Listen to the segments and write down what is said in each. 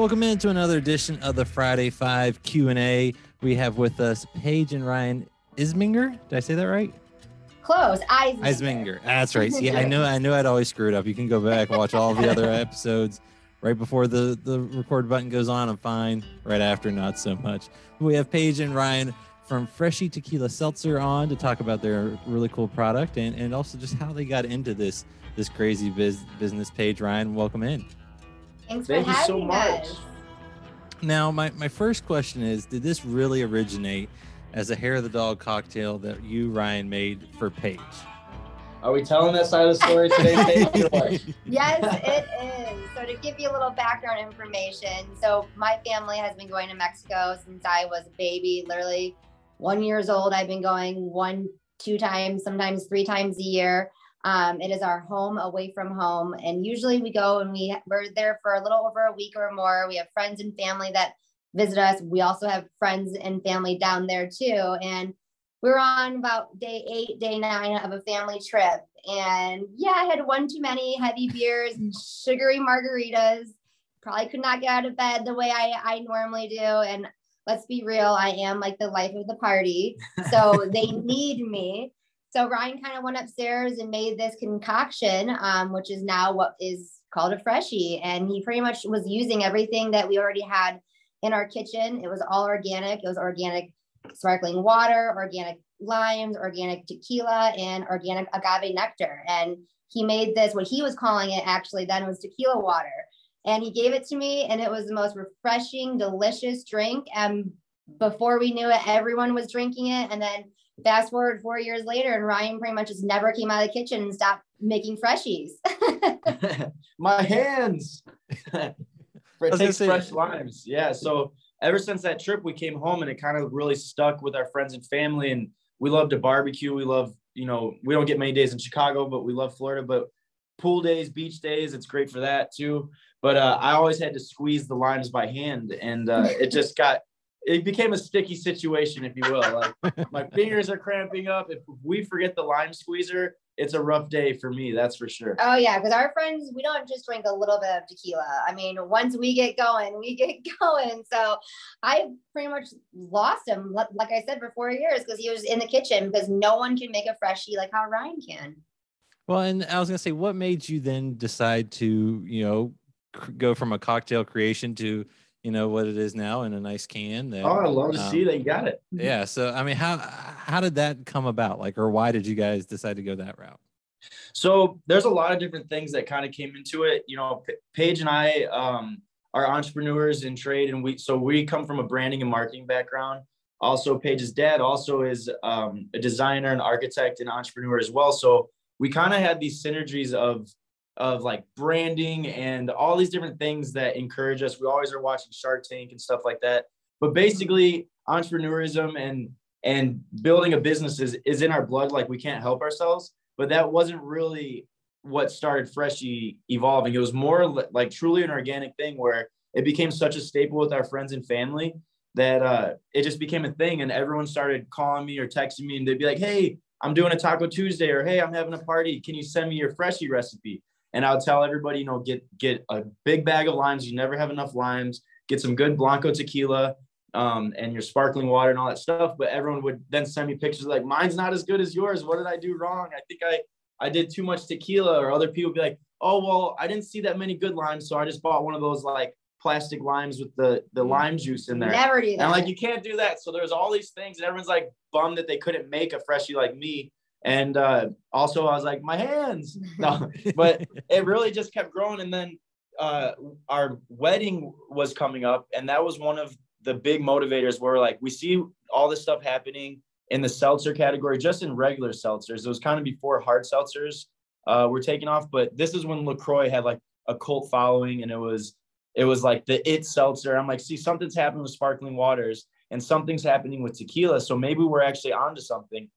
Welcome into another edition of the Friday Five Q and A. We have with us Paige and Ryne Isminger. Did I say that right? Close. Iseminger. Iseminger. That's right. See, I knew I knew I'd always screw it up. You can go back and watch all the other episodes right before the the record button goes on. I'm fine. Right after, not so much. We have Paige and Ryne from Freshie Tequila Seltzer on to talk about their really cool product and, and also just how they got into this this crazy biz, business. Paige, Ryne, welcome in. Thanks for Thank you having so much. us. Now, my, my first question is Did this really originate as a hair of the dog cocktail that you, Ryne, made for Paige? Are we telling that side of the story today, Paige? Yes, it is. So to give you a little background information, so my family has been going to Mexico since I was a baby, literally one years old. I've been going one, two times, sometimes three times a year. Um, it is our home away from home, and usually we go and we we're there for a little over a week or more. We have friends and family that visit us. We also have friends and family down there too, and we were on about day eight, day nine of a family trip. And yeah, I had one too many heavy beers and sugary margaritas. Probably could not get out of bed the way I, I normally do. And let's be real, I am like the life of the party. So they need me. So Ryne kind of went upstairs and made this concoction, um, which is now what is called a freshie. And he pretty much was using everything that we already had in our kitchen. It was all organic. It was organic sparkling water, organic limes, organic tequila, and organic agave nectar. And he made this, what he was calling it actually then was tequila water. And he gave it to me, and it was the most refreshing, delicious drink. And before we knew it, everyone was drinking it. And then fast forward four years later, and Ryne pretty much just never came out of the kitchen and stopped making freshies. My hands. It takes fresh limes. Yeah. So ever since that trip, we came home and it kind of really stuck with our friends and family. And we love to barbecue. We love, you know, we don't get many days in Chicago, but we love Florida. But pool days, beach days, it's great for that too. But uh, I always had to squeeze the limes by hand, and uh, it just got. It became a sticky situation, if you will. Like my fingers are cramping up. If we forget the lime squeezer, it's a rough day for me. That's for sure. Oh yeah, because our friends, we don't just drink a little bit of tequila. I mean, once we get going, we get going. So I pretty much lost him, like I said, for four years because he was in the kitchen because no one can make a freshie like how Ryne can. Well, and I was going to say, what made you then decide to, you know, cr- go from a cocktail creation to, you know, what it is now in a nice can? That, Oh, I love to um, see that you got it. Yeah. So, I mean, how how did that come about? Like, or why did you guys decide to go that route? So there's a lot of different things that kind of came into it. You know, P- Paige and I um, are entrepreneurs in trade, and we so we come from a branding and marketing background. Also, Paige's dad also is um, a designer, and architect, and entrepreneur as well. So we kind of had these synergies of of like branding and all these different things that encourage us. We always are watching Shark Tank and stuff like that. But basically, entrepreneurism and and building a business is, is in our blood. Like we can't help ourselves. But that wasn't really what started Freshie evolving. It was more like truly an organic thing where it became such a staple with our friends and family that uh, it just became a thing. And everyone started calling me or texting me, and they'd be like, "Hey, I'm doing a Taco Tuesday," or "Hey, I'm having a party. Can you send me your Freshie recipe?" And I would tell everybody, you know, get get a big bag of limes. You never have enough limes. Get some good Blanco tequila um, and your sparkling water and all that stuff. But everyone would then send me pictures like, "Mine's not as good as yours. What did I do wrong? I think I I did too much tequila." Or other people would be like, "Oh, well, I didn't see that many good limes, so I just bought one of those like plastic limes with the the lime juice in there." Never do that. And like, you can't do that. So there's all these things, and everyone's like bummed that they couldn't make a freshie like me. And uh, also, I was like, my hands. No, but it really just kept growing. And then uh, our wedding was coming up, and that was one of the big motivators. Where like we see all this stuff happening in the seltzer category, just in regular seltzers. It was kind of before hard seltzers uh, were taking off, but this is when LaCroix had like a cult following, and it was it was like the it seltzer. I'm like, see, something's happening with sparkling waters, and something's happening with tequila. So maybe we're actually onto something.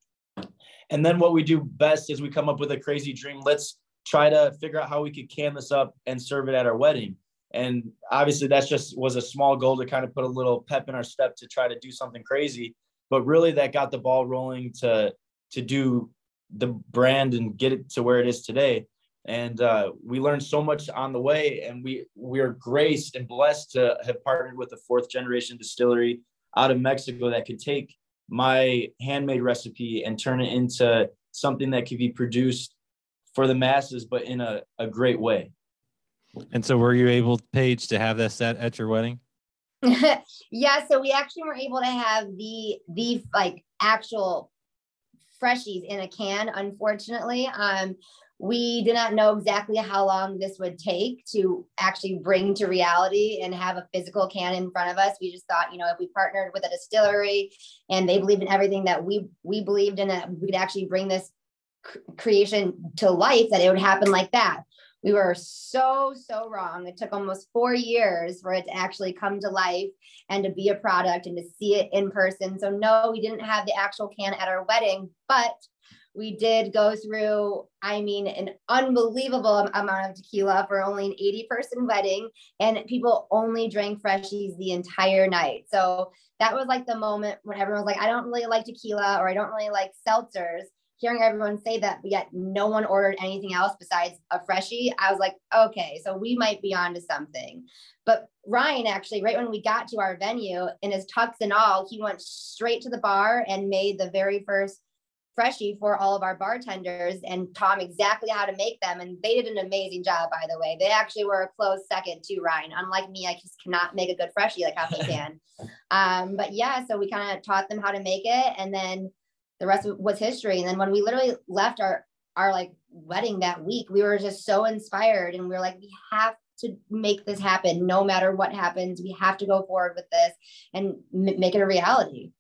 And then what we do best is we come up with a crazy dream. Let's try to figure out how we could can this up and serve it at our wedding. And obviously, that's just was a small goal to kind of put a little pep in our step to try to do something crazy. But really, that got the ball rolling to to do the brand and get it to where it is today. and uh, we learned so much on the way and we we are graced and blessed to have partnered with a fourth generation distillery out of mexico that could take my handmade recipe and turn it into something that could be produced for the masses but in a, a great way. And so were you able paige to have that set at your wedding? Yeah so we actually were able to have the the like actual freshies in a can unfortunately. Um we did not know exactly how long this would take to actually bring to reality and have a physical can in front of us. We just thought, you know, if we partnered with a distillery and they believed in everything that we we believed in, that we could actually bring this creation to life, that it would happen like that. We were so so wrong. It took almost four years for it to actually come to life and to be a product and to see it in person. So no, we didn't have the actual can at our wedding, but we did go through, I mean, an unbelievable amount of tequila for only an 80 person wedding, and people only drank freshies the entire night. So that was like the moment when everyone was like, I don't really like tequila or I don't really like seltzers. Hearing everyone say that, but yet no one ordered anything else besides a freshie, I was like, okay, so we might be onto something. But Ryne actually, right when we got to our venue, in his tux and all, he went straight to the bar and made the very first freshie for all of our bartenders and taught them exactly how to make them. And they did an amazing job, by the way. They actually were a close second to Ryne. Unlike me, I just cannot make a good freshie like how they can. um, but yeah, so we kind of taught them how to make it. And then the rest was history. And then when we literally left our, our like wedding that week, we were just so inspired and we were like, we have to make this happen no matter what happens. We have to go forward with this and m- make it a reality.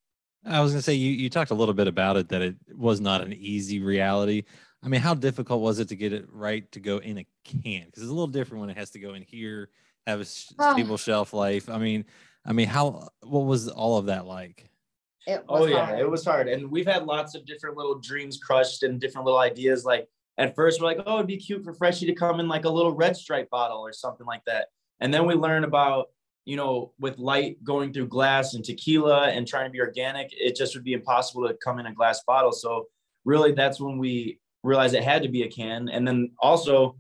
I was going to say you you talked a little bit about it that it was not an easy reality. I mean, how difficult was it to get it right to go in a can? Because it's a little different when it has to go in here, have a stable oh. shelf life. I mean, I mean, how what was all of that like? oh yeah, hard. it was hard, and we've had lots of different little dreams crushed and different little ideas. Like at first, we're like, oh, it'd be cute for Freshie to come in like a little red stripe bottle or something like that, and then we learn about you know, with light going through glass and tequila and trying to be organic, it just would be impossible to come in a glass bottle. So really that's when we realized it had to be a can. And then also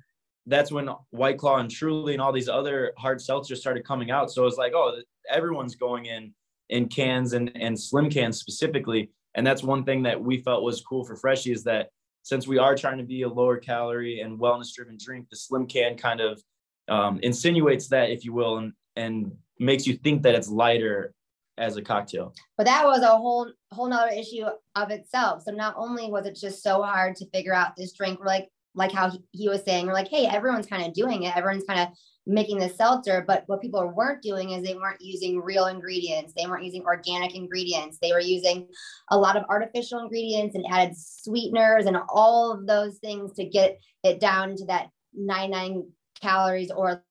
that's when White Claw and Truly and all these other hard seltzers started coming out. So it's like, oh, everyone's going in in cans and, and slim cans specifically. And that's one thing that we felt was cool for Freshie is that since we are trying to be a lower calorie and wellness driven drink, the slim can kind of um, insinuates that, if you will, and and makes you think that it's lighter as a cocktail. But that was a whole whole nother issue of itself. So not only was it just so hard to figure out this drink, we're like like how he, he was saying, we're like, hey, everyone's kind of doing it. Everyone's kind of making the seltzer, but what people weren't doing is they weren't using real ingredients. They weren't using organic ingredients. They were using a lot of artificial ingredients and added sweeteners and all of those things to get it down to that 99 calories or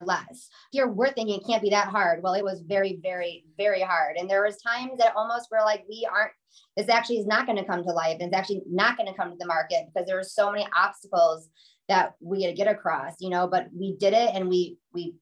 less. Here we're worth thinking it can't be that hard. Well, it was very, very, very hard. And there was times that almost were like, we aren't, this actually is not going to come to life. And it's actually not going to come to the market because there were so many obstacles that we had to get across, you know, but we did it and we, we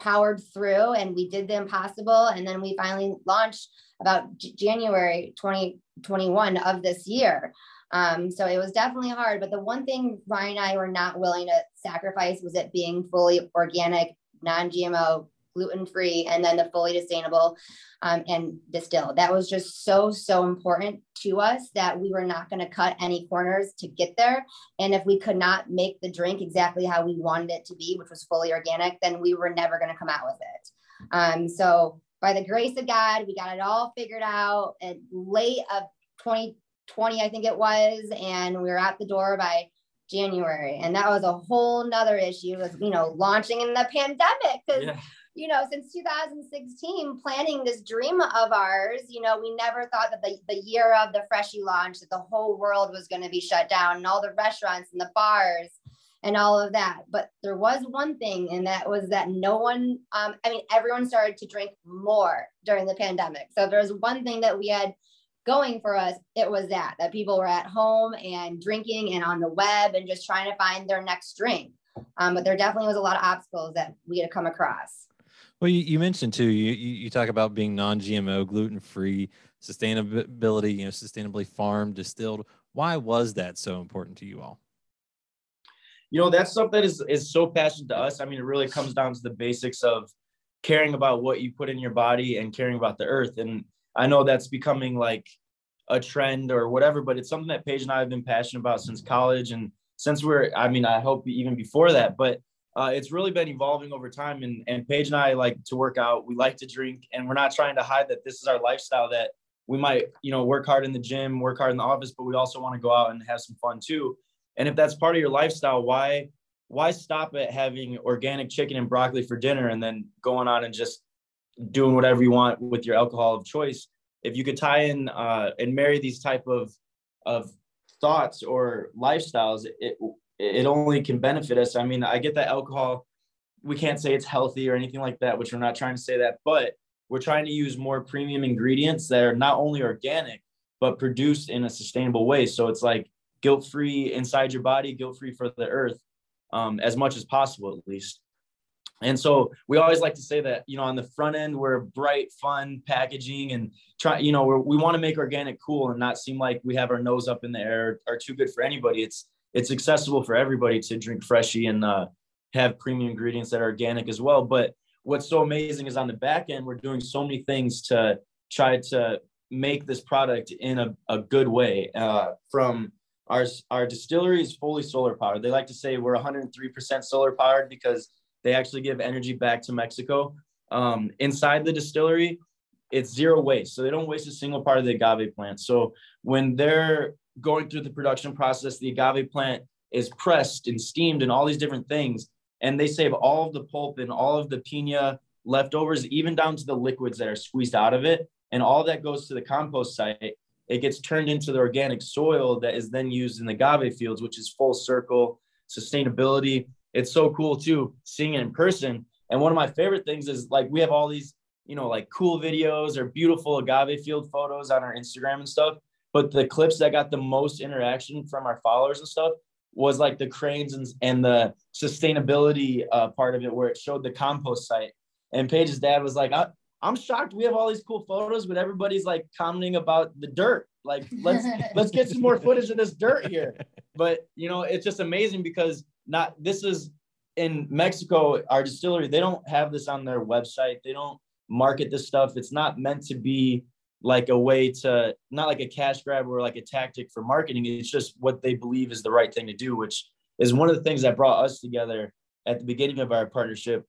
powered through and we did the impossible. And then we finally launched about J- January 2021 of this year. Um, so it was definitely hard. But the one thing Ryne and I were not willing to sacrifice was it being fully organic, non-GMO, gluten-free, and then the fully sustainable um, and distilled. That was just so, so important to us that we were not going to cut any corners to get there. And if we could not make the drink exactly how we wanted it to be, which was fully organic, then we were never going to come out with it. Um, so by the grace of God, we got it all figured out at late of 2020, I think it was, and we were at the door by January. And that was a whole nother issue with, you know, launching in the pandemic. Because, yeah. you know, since 2016, planning this dream of ours, you know, we never thought that the, the year of the Freshie launch, that the whole world was going to be shut down and all the restaurants and the bars and all of that. But there was one thing, and that was that no one, um, I mean, everyone started to drink more during the pandemic. So there was one thing that we had going for us, it was that, that people were at home and drinking and on the web and just trying to find their next drink. Um, but there definitely was a lot of obstacles that we had to come across. Well, you, you mentioned too, you, you talk about being non-GMO, gluten-free, sustainability, you know, sustainably farmed, distilled. Why was that so important to you all? you know, that's stuff that is is so passionate to us. I mean, it really comes down to the basics of caring about what you put in your body and caring about the earth. And I know that's becoming like a trend or whatever, but it's something that Paige and I have been passionate about since college and since we're, I mean, I hope even before that, but uh, it's really been evolving over time. And, and Paige and I like to work out. We like to drink, and we're not trying to hide that this is our lifestyle. That we might, you know, work hard in the gym, work hard in the office, but we also want to go out and have some fun too. And if that's part of your lifestyle, why why stop at having organic chicken and broccoli for dinner and then going on and just doing whatever you want with your alcohol of choice? If you could tie in uh, and marry these type of of thoughts or lifestyles, it it only can benefit us. I mean, I get that alcohol, we can't say it's healthy or anything like that, which we're not trying to say that, but we're trying to use more premium ingredients that are not only organic, but produced in a sustainable way. So it's like guilt free inside your body, guilt free for the earth, um, as much as possible, at least. And so we always like to say that, you know, on the front end, we're bright, fun packaging and try, you know, we want to make organic cool and not seem like we have our nose up in the air or too good for anybody. It's, it's accessible for everybody to drink freshie and uh, have premium ingredients that are organic as well. But what's so amazing is on the back end, we're doing so many things to try to make this product in a, a good way. Uh, from our, our distillery is fully solar powered. They like to say we're 103% solar powered because they actually give energy back to Mexico. Um, inside the distillery, it's zero waste. So they don't waste a single part of the agave plant. So when they're going through the production process, the agave plant is pressed and steamed and all these different things. And they save all of the pulp and all of the pina leftovers, even down to the liquids that are squeezed out of it. And all that goes to the compost site. It gets turned into the organic soil that is then used in the agave fields, which is full circle sustainability. It's so cool too, seeing it in person. And one of my favorite things is like we have all these, you know, like cool videos or beautiful agave field photos on our Instagram and stuff. But the clips that got the most interaction from our followers and stuff was like the cranes and, and the sustainability uh, part of it, where it showed the compost site. And Paige's dad was like, I, I'm shocked we have all these cool photos, but everybody's like commenting about the dirt. Like, let's let's get some more footage of this dirt here. But you know, it's just amazing because not this is in Mexico, our distillery, they don't have this on their website. They don't market this stuff. It's not meant to be like a way to not like a cash grab or like a tactic for marketing. It's just what they believe is the right thing to do, which is one of the things that brought us together at the beginning of our partnership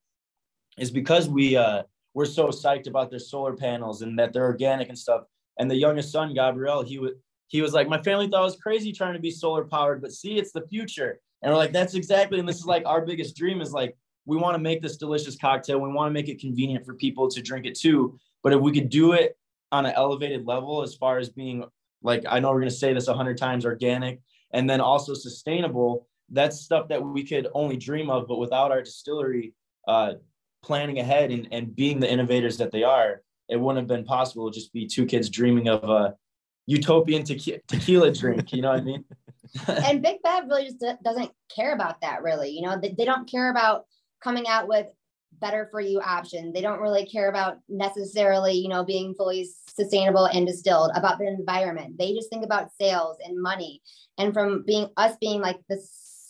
is because we uh we're so psyched about their solar panels and that they're organic and stuff. And the youngest son, Gabriel, he was he was like, My family thought I was crazy trying to be solar powered, but see, it's the future. And we're like, that's exactly, and this is like our biggest dream is like we want to make this delicious cocktail. We want to make it convenient for people to drink it too. But if we could do it on an elevated level as far as being like I know we're going to say this a hundred times organic and then also sustainable. That's stuff that we could only dream of, but without our distillery uh, planning ahead and, and being the innovators that they are, it wouldn't have been possible to just be two kids dreaming of a utopian tequila drink. You know what I mean? and Big Bev really just doesn't care about that, really. You know, they, they don't care about coming out with better for you option. They don't really care about necessarily, you know, being fully sustainable and distilled, about the environment. They just think about sales and money. And from being us being like the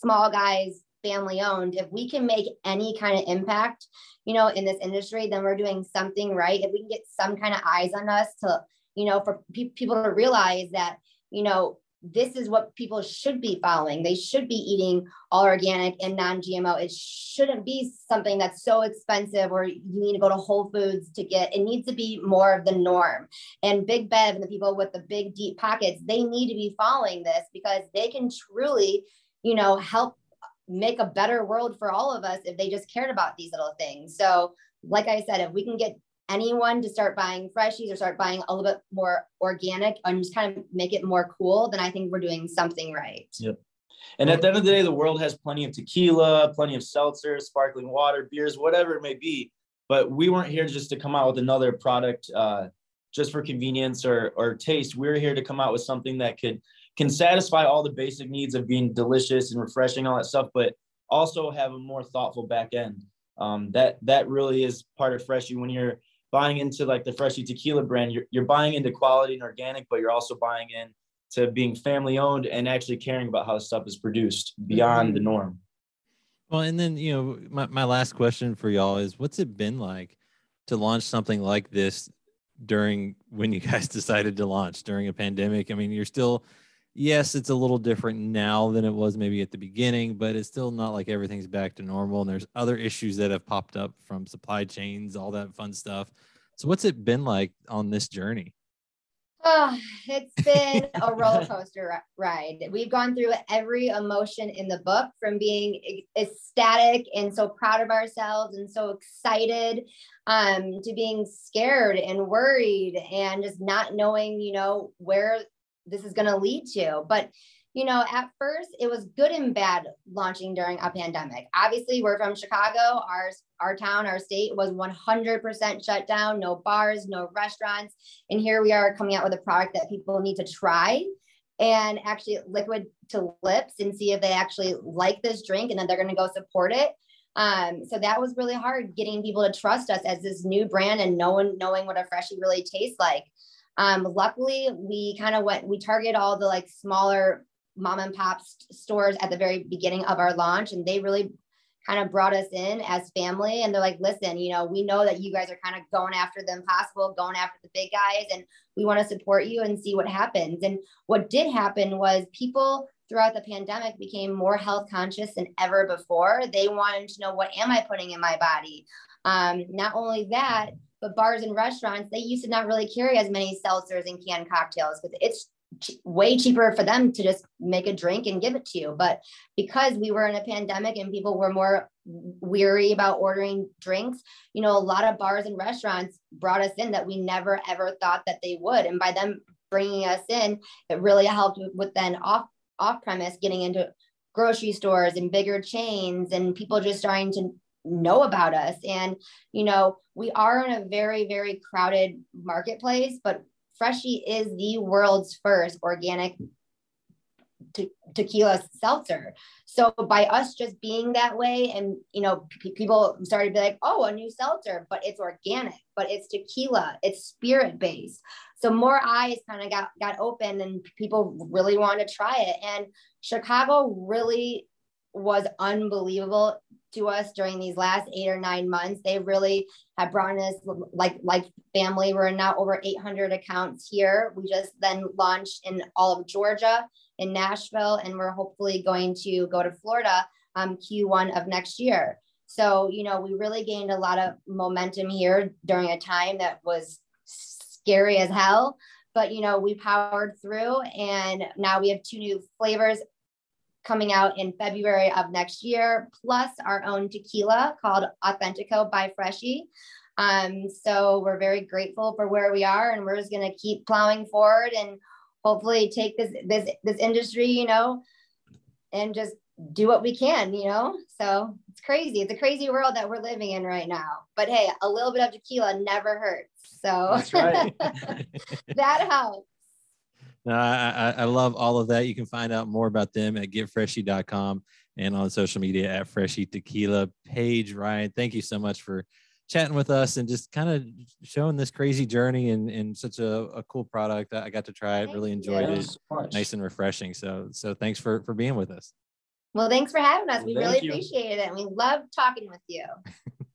small guys, family owned, if we can make any kind of impact, you know, in this industry, then we're doing something right. If we can get some kind of eyes on us to, you know, for pe- people to realize that, you know, this is what people should be following. They should be eating all organic and non GMO. It shouldn't be something that's so expensive or you need to go to Whole Foods to get. It needs to be more of the norm. And Big Bev and the people with the big, deep pockets, they need to be following this because they can truly, you know, help make a better world for all of us if they just cared about these little things. So, like I said, if we can get anyone to start buying freshies or start buying a little bit more organic and just kind of make it more cool, then I think we're doing something right. Yep. And at the end of the day, the world has plenty of tequila, plenty of seltzer, sparkling water, beers, whatever it may be. But we weren't here just to come out with another product uh, just for convenience or, or taste. We we're here to come out with something that could can satisfy all the basic needs of being delicious and refreshing, all that stuff, but also have a more thoughtful back end. Um, that that really is part of Freshie when you're buying into like the Freshie Tequila brand, you're, you're buying into quality and organic, but you're also buying in to being family owned and actually caring about how the stuff is produced beyond mm-hmm. the norm. Well, and then, you know, my, my last question for y'all is what's it been like to launch something like this during when you guys decided to launch during a pandemic? I mean, you're still, yes, it's a little different now than it was maybe at the beginning, but it's still not like everything's back to normal. And there's other issues that have popped up from supply chains, all that fun stuff. So, what's it been like on this journey? Oh, it's been a roller coaster ride. We've gone through every emotion in the book from being ecstatic and so proud of ourselves and so excited um, to being scared and worried and just not knowing, you know, where this is going to lead to. But you know, at first it was good and bad launching during a pandemic. Obviously, we're from Chicago. Our our town, our state was 100% shut down. No bars, no restaurants, and here we are coming out with a product that people need to try and actually liquid to lips and see if they actually like this drink, and then they're going to go support it. Um, so that was really hard getting people to trust us as this new brand and no one knowing what a freshie really tastes like. Um, luckily, we kind of went, we target all the like smaller mom and pop stores at the very beginning of our launch and they really kind of brought us in as family and they're like listen you know we know that you guys are kind of going after the impossible going after the big guys and we want to support you and see what happens. And what did happen was people throughout the pandemic became more health conscious than ever before. They wanted to know what am i putting in my body? Um, not only that but bars and restaurants they used to not really carry as many seltzers and canned cocktails because it's way cheaper for them to just make a drink and give it to you. But because we were in a pandemic and people were more weary about ordering drinks, you know, a lot of bars and restaurants brought us in that we never ever thought that they would. And by them bringing us in, it really helped with then off off premise getting into grocery stores and bigger chains and people just starting to know about us and you know we are in a very very crowded marketplace but Freshie is the world's first organic te- tequila seltzer. So by us just being that way, and you know, p- people started to be like, "Oh, a new seltzer," but it's organic, but it's tequila, it's spirit based. So more eyes kind of got got open, and people really wanted to try it. And Chicago really was unbelievable to us during these last eight or nine months. They really have brought us like like family. We're now over 800 accounts here. We just then launched in all of Georgia, in Nashville, and we're hopefully going to go to Florida um, Q1 of next year. So you know, we really gained a lot of momentum here during a time that was scary as hell. But you know, we powered through, and now we have two new flavors coming out in February of next year, plus our own tequila called Authentico by Freshie. Um, so we're very grateful for where we are, and we're just going to keep plowing forward and hopefully take this this this industry, you know, and just do what we can, you know. So it's crazy. It's a crazy world that we're living in right now. But hey, a little bit of tequila never hurts. So that's right. that helps. No, I, I love all of that. You can find out more about them at getfreshie.com and on social media at Freshie Tequila. Paige, Ryne, thank you so much for chatting with us and just kind of showing this crazy journey and, and such a, a cool product. I got to try it, really enjoyed it. So nice and refreshing. So so thanks for for being with us. Well, thanks for having us. Well, we really you. appreciate it. And we love talking with you.